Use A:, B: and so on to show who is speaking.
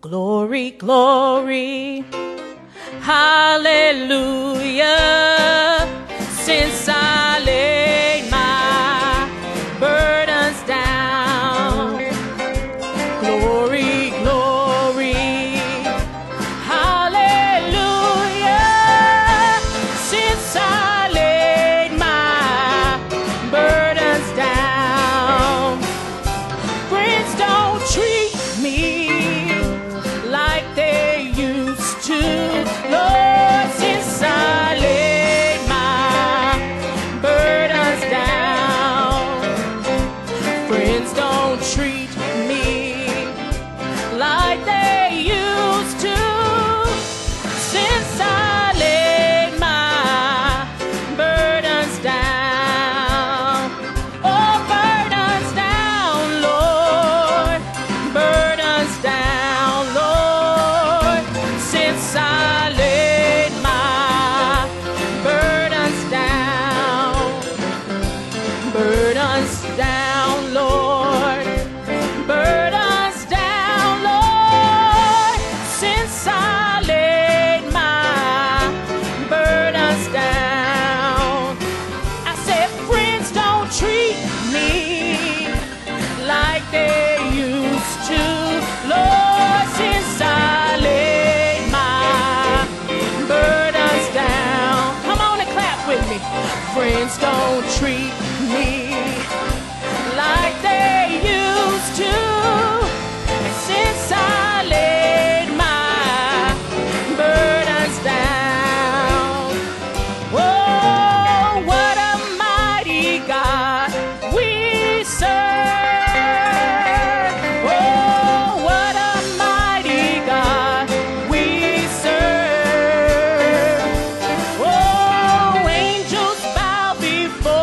A: Glory, glory, hallelujah. Friends don't treat me before.